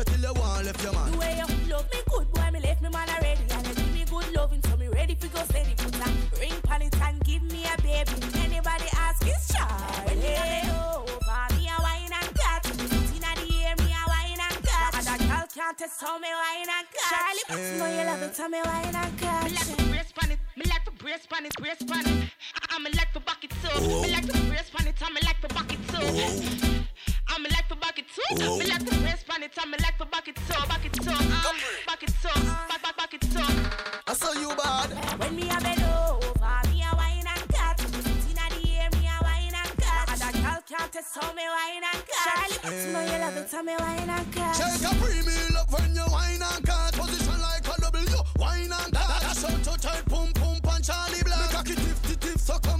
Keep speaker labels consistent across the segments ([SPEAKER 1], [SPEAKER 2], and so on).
[SPEAKER 1] you till you want left your man.
[SPEAKER 2] The way you love me good, boy, me left me man already. And you give me good loving, so me ready for go steady. Put a ring on it and give me a baby. Anybody ask, it's Charlie. Over me a wine and cut. Inna the air, me a wine and cut. And a girl can't test how me wine and cut. Charlie, but you know you love it, tell me wine and cut.
[SPEAKER 3] Me like to brace pan it, me like to brace pan it, brace pan it. I- I'm like to back it too. Me like to brace pan it, I'm like to back it too. I'm like to back it too. Me like to brace pan it, I'm like to back it too, back it too, uh, back it too, back back back it too.
[SPEAKER 1] I saw you bad.
[SPEAKER 2] When me a bend over, me a wine and cut. Inna the air, me a wine and cut. And a girl can't test how me wine and cut. Charlie, but you know you love it, tell me wine and cut.
[SPEAKER 1] Shake a premium up when you wine and cut. Position like a W. Wine and cut. Dash out to tight, pum pum pan Charlie Black. Make a key tiff tiff tiff, so come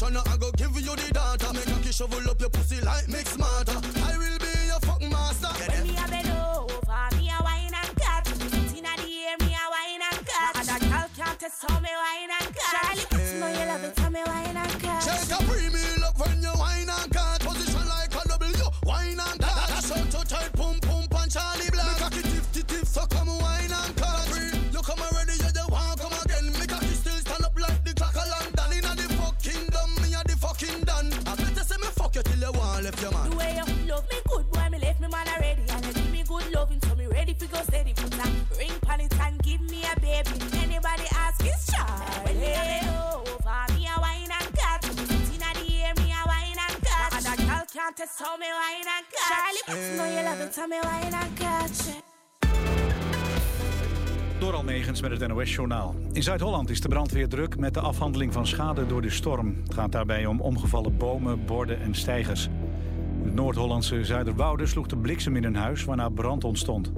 [SPEAKER 1] This a position, I go give you the data. Make a key shovel up your pussy like mix smarter. I will be your fucking master.
[SPEAKER 2] When me a bend over, me a wine and cut. Inna the air, me a wine and cut. And a girl can't test how me wine and cut. Charlie, but you know you love it, tell me wine and cut. For go steady. Put a ring on it and give me a baby. Anybody ask, it's Charlie. When me a bend over, me a wine and cut. Inna the air, me a wine and cut. And a girl can't test how me wine and cut. Charlie, but you know you love it, tell me wine and cut.
[SPEAKER 4] Door Almegens met het NOS-journaal. In Zuid-Holland is de brandweer druk met de afhandeling van schade door de storm. Het gaat daarbij om omgevallen bomen, borden en stijgers. In het Noord-Hollandse Zuiderwoude sloeg de bliksem in een huis waarna brand ontstond.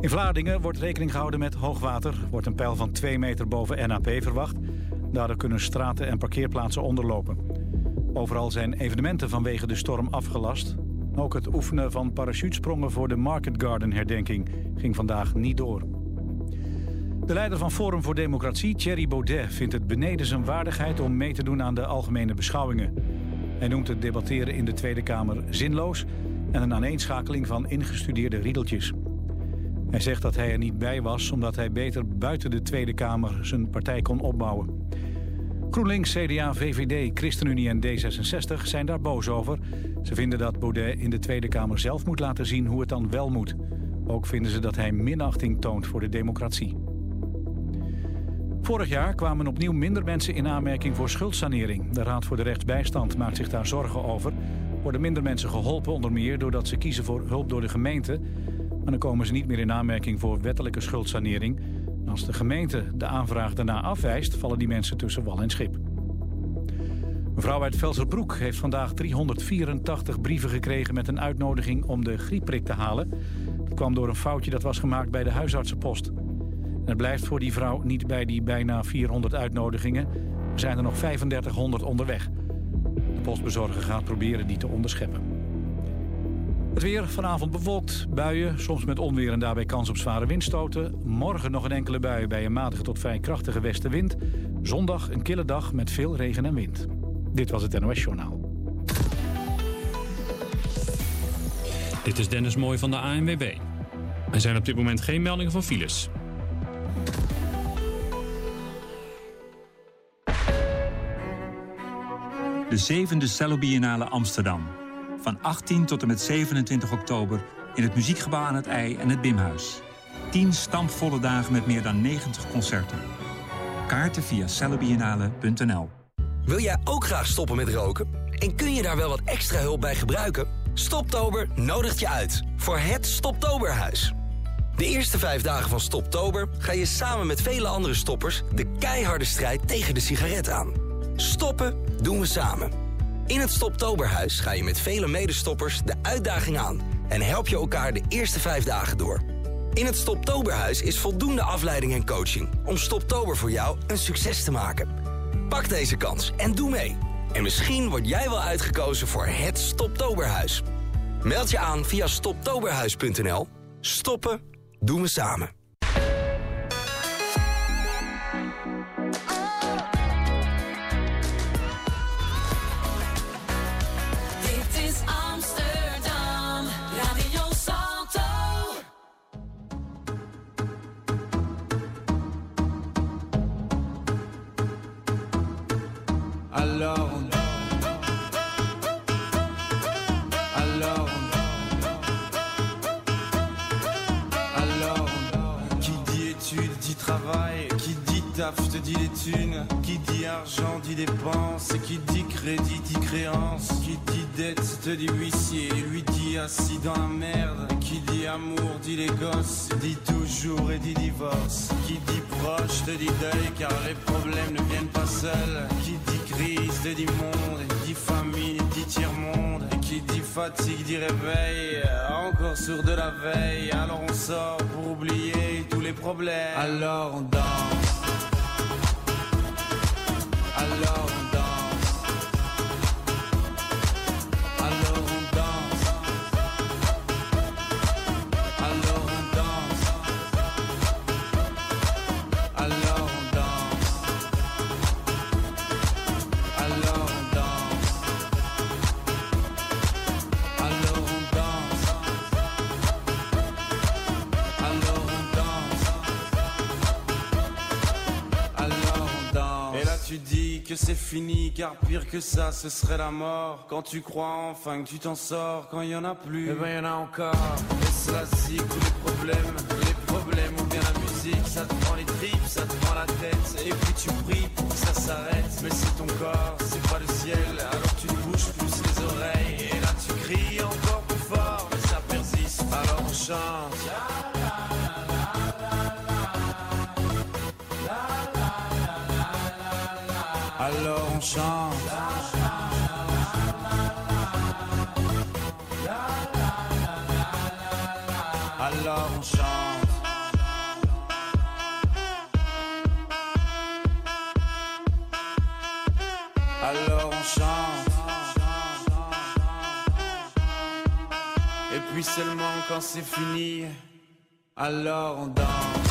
[SPEAKER 4] In Vlaardingen wordt rekening gehouden met hoogwater. Er wordt een pijl van 2 meter boven NAP verwacht. Daardoor kunnen straten en parkeerplaatsen onderlopen. Overal zijn evenementen vanwege de storm afgelast. Ook het oefenen van parachutesprongen voor de Market Garden herdenking ging vandaag niet door. De leider van Forum voor Democratie, Thierry Baudet, vindt het beneden zijn waardigheid om mee te doen aan de algemene beschouwingen. Hij noemt het debatteren in de Tweede Kamer zinloos en een aaneenschakeling van ingestudeerde riedeltjes. Hij zegt dat hij er niet bij was omdat hij beter buiten de Tweede Kamer zijn partij kon opbouwen. GroenLinks, CDA, VVD, ChristenUnie en D66 zijn daar boos over. Ze vinden dat Baudet in de Tweede Kamer zelf moet laten zien hoe het dan wel moet. Ook vinden ze dat hij minachting toont voor de democratie. Vorig jaar kwamen opnieuw minder mensen in aanmerking voor schuldsanering. De Raad voor de Rechtsbijstand maakt zich daar zorgen over. Worden minder mensen geholpen, onder meer doordat ze kiezen voor hulp door de gemeente. Maar dan komen ze niet meer in aanmerking voor wettelijke schuldsanering. Als de gemeente de aanvraag daarna afwijst, vallen die mensen tussen wal en schip. Een vrouw uit Velserbroek heeft vandaag 384 brieven gekregen met een uitnodiging om de griepprik te halen. Dat kwam door een foutje dat was gemaakt bij de huisartsenpost. En het blijft voor die vrouw niet bij die bijna 400 uitnodigingen. Er zijn er nog 3500 onderweg. De postbezorger gaat proberen die te onderscheppen. Het weer vanavond bewolkt, buien, soms met onweer en daarbij kans op zware windstoten. Morgen nog een enkele bui bij een matige tot vrij krachtige westenwind. Zondag een kille dag met veel regen en wind. Dit was het NOS Journaal.
[SPEAKER 5] Dit is Dennis Mooi van de ANWB. Er zijn op dit moment geen meldingen van files.
[SPEAKER 6] De zevende Cello Biennale Amsterdam. Van 18 tot en met 27 oktober in het Muziekgebouw aan het IJ en het Bimhuis. 10 stampvolle dagen met meer dan 90 concerten. Kaarten via cellobiennale.nl
[SPEAKER 7] Wil jij ook graag stoppen met roken? En kun je daar wel wat extra hulp bij gebruiken? Stoptober nodigt je uit voor het Stoptoberhuis. De eerste vijf dagen van Stoptober ga je samen met vele andere stoppers... de keiharde strijd tegen de sigaret aan. Stoppen doen we samen. In het Stoptoberhuis ga je met vele medestoppers de uitdaging aan... en help je elkaar de eerste vijf dagen door. In het Stoptoberhuis is voldoende afleiding en coaching... om Stoptober voor jou een succes te maken. Pak deze kans en doe mee. En misschien word jij wel uitgekozen voor het Stoptoberhuis. Meld je aan via stoptoberhuis.nl. Stoppen doen we samen.
[SPEAKER 8] crédit dit créance, qui dit dette te dit huissier, lui dit assis dans la merde, qui dit amour dit les gosses, dit toujours et dit divorce, qui dit proche te dit deuil car les problèmes ne viennent pas seuls, qui dit crise te dit monde, dit famille dit tiers monde, Et qui dit fatigue dit réveil, encore sur de la veille, alors on sort pour oublier tous les problèmes, alors on danse. c'est fini, car pire que ça, ce serait la mort. Quand tu crois enfin que tu t'en sors, quand il y en a plus, eh ben y en a encore. Et cela c'est tous les problèmes. quand c'est fini, alors on danse.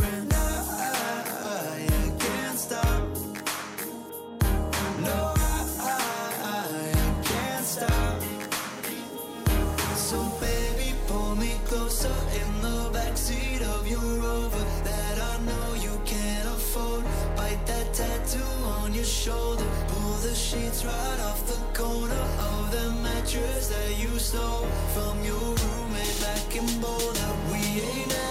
[SPEAKER 9] the sheets right off the corner of the mattress that you stole from your roommate back in Boulder. We ain't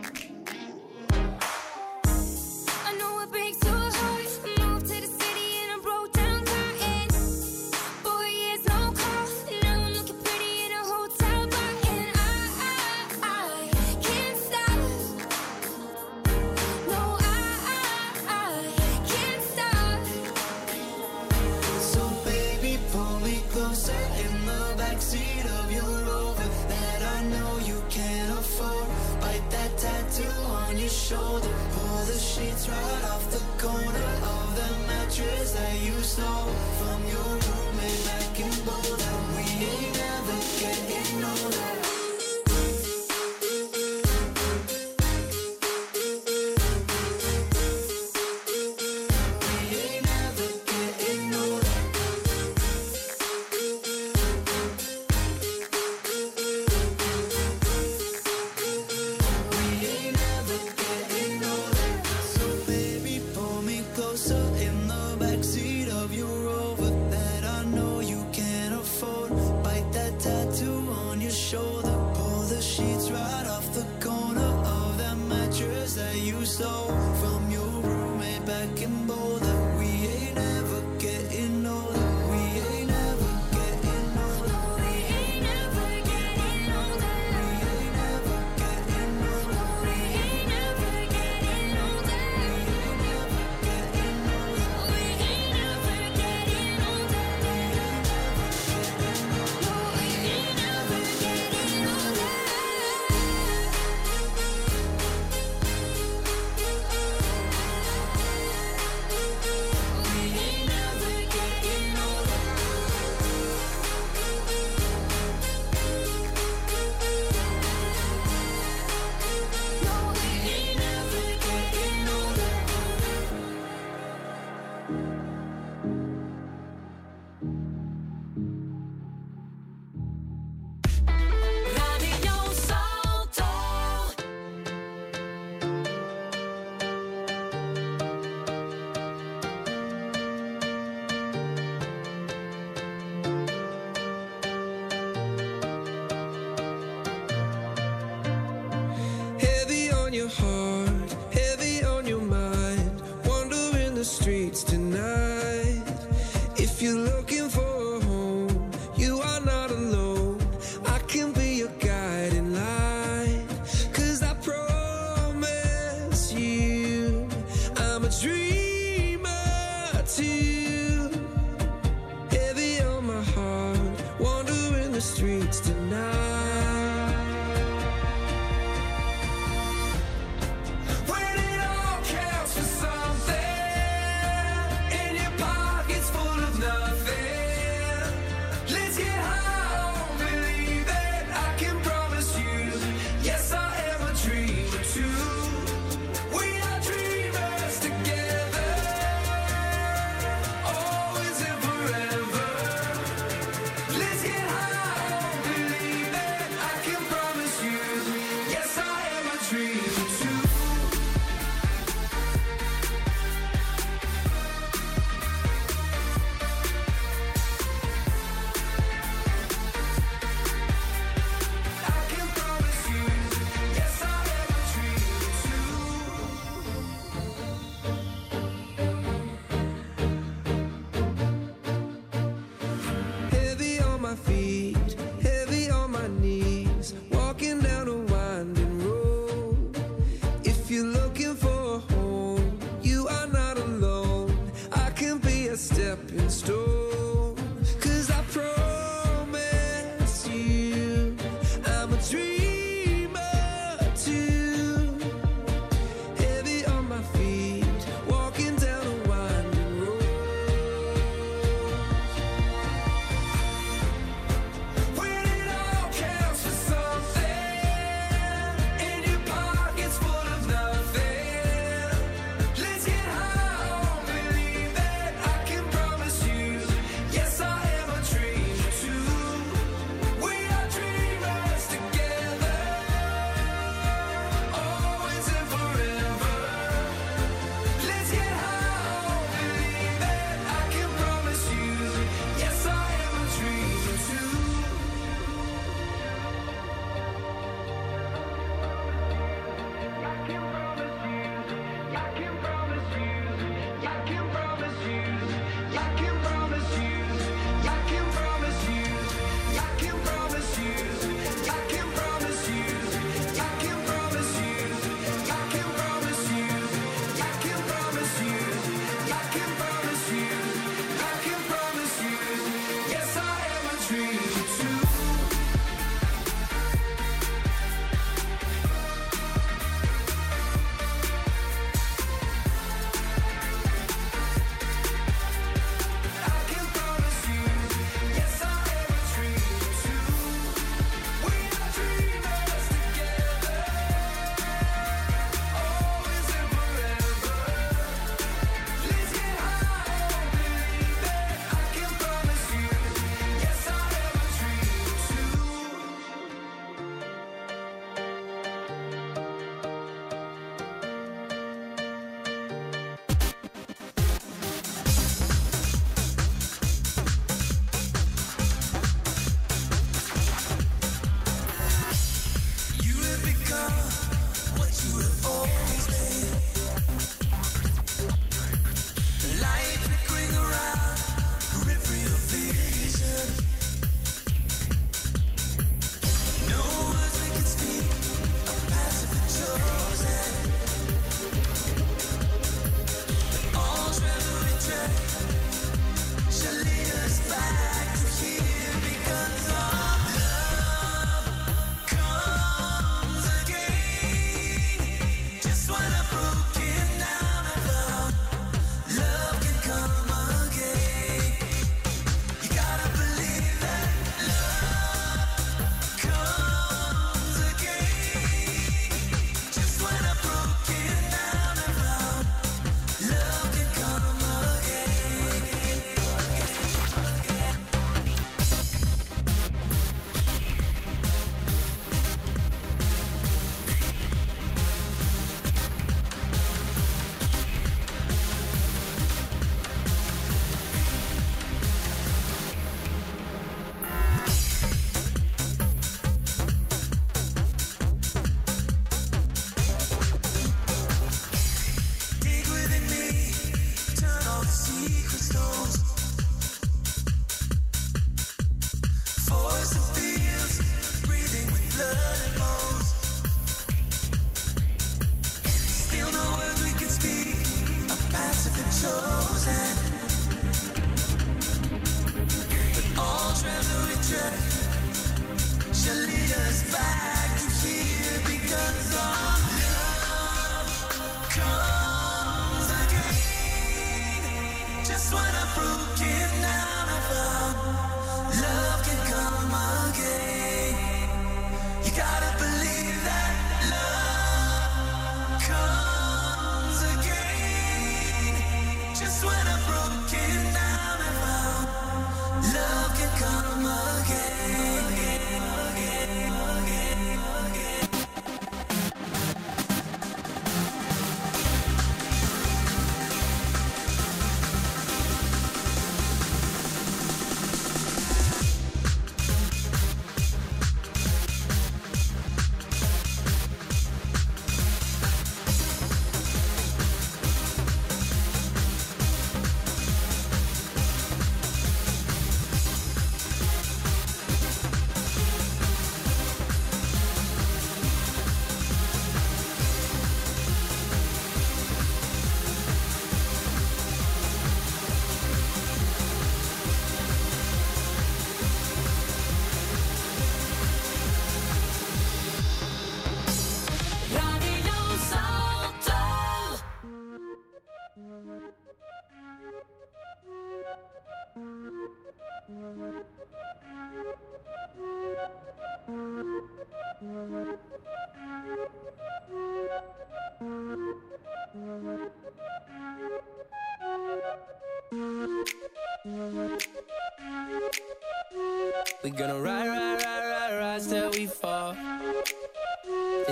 [SPEAKER 9] Shoulder. Pull the sheets right off the corner of the mattress that you stole from your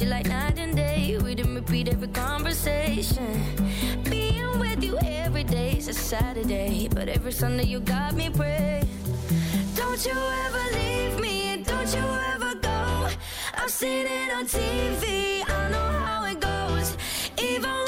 [SPEAKER 10] You, like
[SPEAKER 11] night and day. We didn't repeat every conversation. Being with you every day is a Saturday. But every Sunday, you got me praying. Don't you ever leave me, don't you ever go. I've seen it on TV, I know how it goes. Even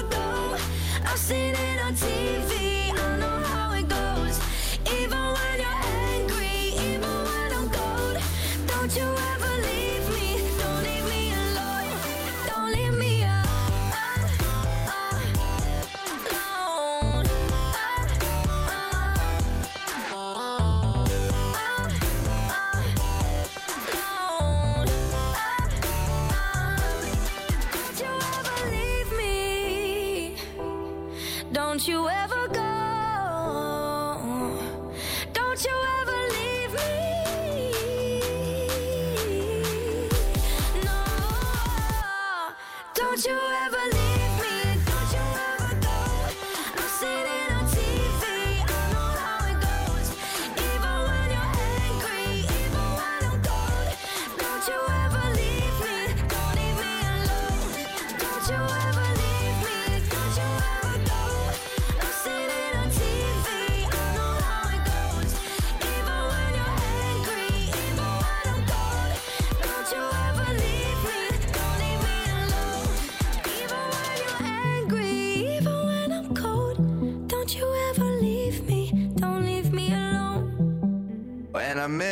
[SPEAKER 11] I've seen it on TV, I know how it goes. Even when you're angry, even when I'm cold. Don't you ever Don't you ever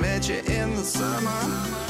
[SPEAKER 8] Met you in the summer.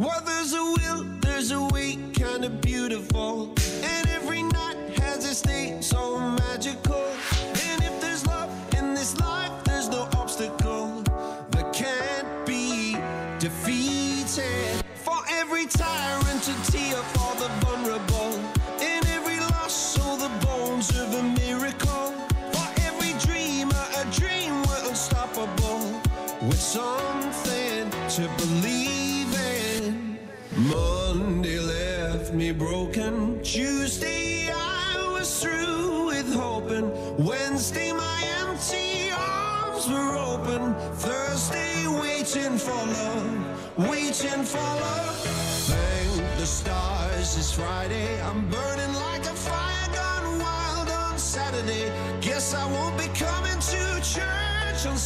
[SPEAKER 12] Well, there's a will, there's a way, kinda beautiful.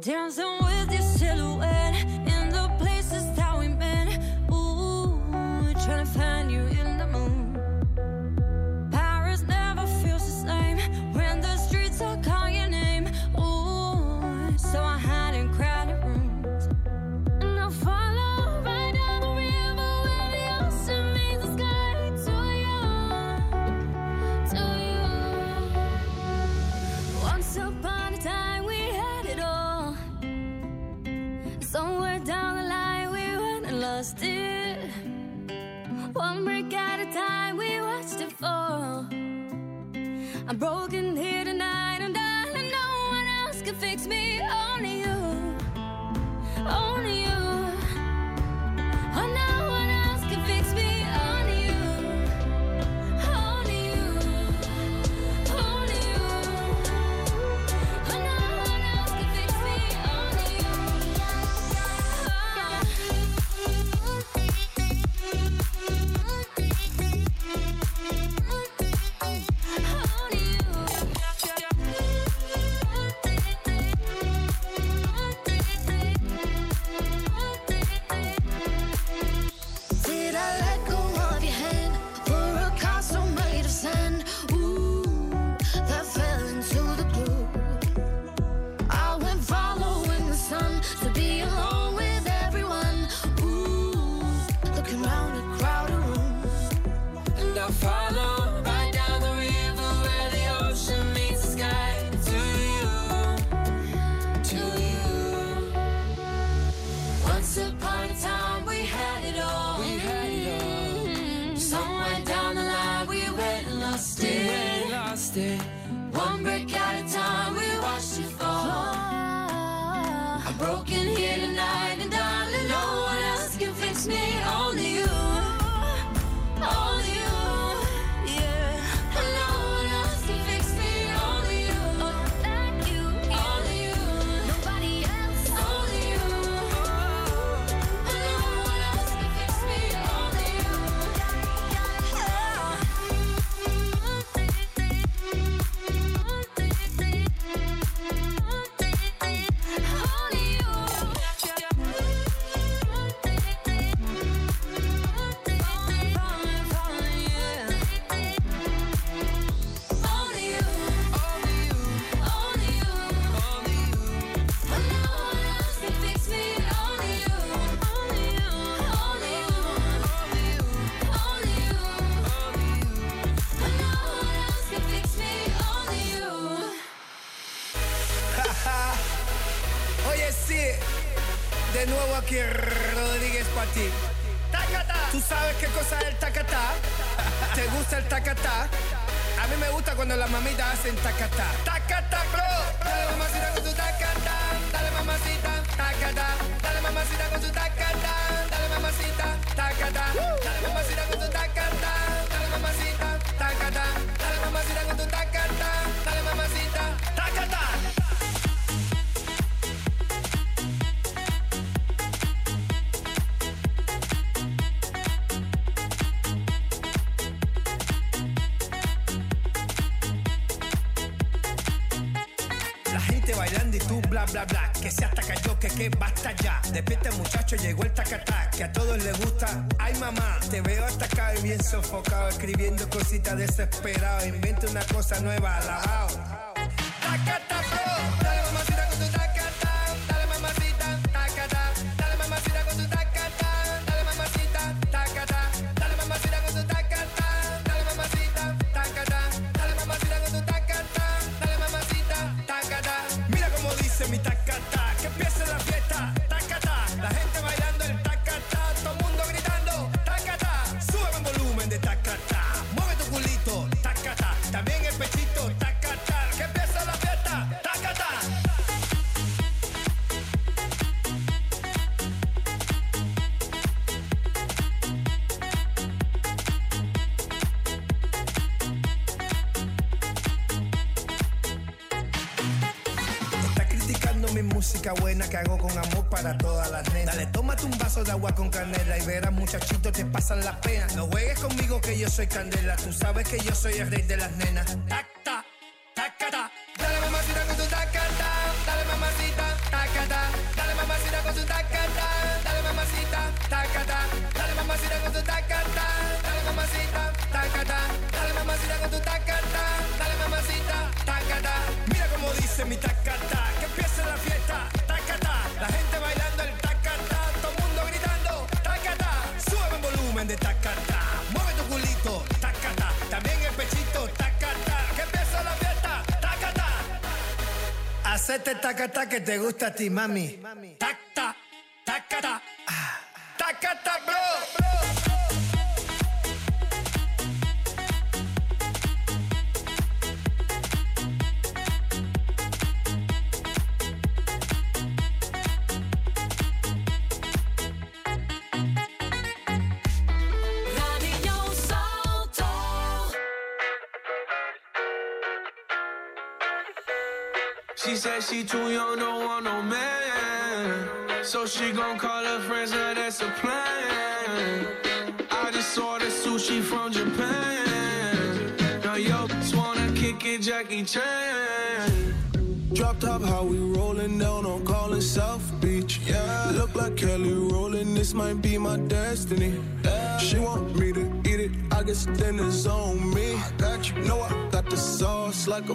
[SPEAKER 11] dancing with your silhouette.
[SPEAKER 13] bailando y tú bla bla bla. Que se ataca yo, que que basta ya. Despierta este muchacho, llegó el tacatá, que a todos les gusta. Ay mamá, te veo atacado y bien sofocado, escribiendo cositas desesperado. Inventa una cosa nueva, alabao. Tacatá. No juegues conmigo que yo soy candela, tú sabes que yo soy el rey de las nenas. Hacete tacata que te gusta a ti, mami. Tacta, tacata. Tacata, bro.
[SPEAKER 14] She too young, don't want no man. So she gon' call her friends, now that's a plan. I just saw the sushi from Japan. Now yo, just wanna kick it, Jackie Chan.
[SPEAKER 15] Drop top, how we rolling down on Collins South Beach. Yeah, look like Kelly Rowland. This might be my destiny. She want me to eat it. I guess then it's on me. I got you. Know I got the sauce like a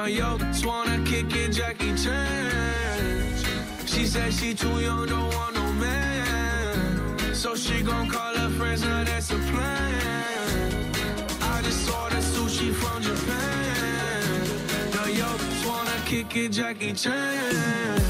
[SPEAKER 14] Now yo, just wanna kick it, Jackie Chan. She said she too young, don't want no man. So she gon' call her friends, now that's a plan. I just saw the sushi from Japan. Now yo, just wanna kick it, Jackie Chan.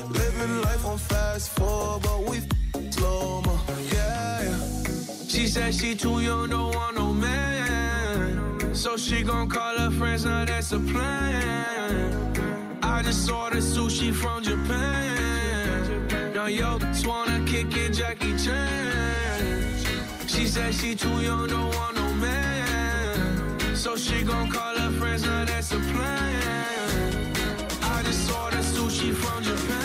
[SPEAKER 15] Living life on fast forward, but we slow mo, yeah, yeah.
[SPEAKER 14] She said she too young, don't want no man. So she gon' call her friends, now that's a plan. I just saw the sushi from Japan. Now yo, just wanna kick it, Jackie Chan. She said she too young, don't want no man. So she gon' call her friends, now that's a plan. I just saw the sushi from Japan.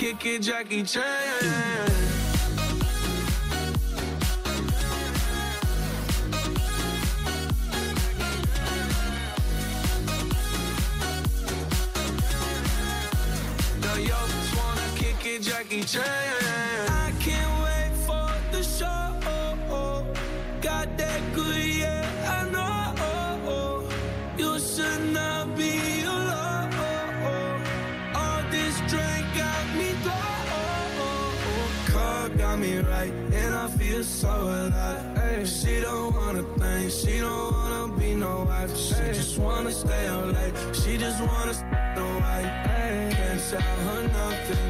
[SPEAKER 14] Kick it, Jackie Chan. Jackie Chan.
[SPEAKER 16] Alive. Ay, she don't wanna think, she don't wanna be no wife. She just wanna stay out late, she just wanna no wife. Can't tell her nothing, no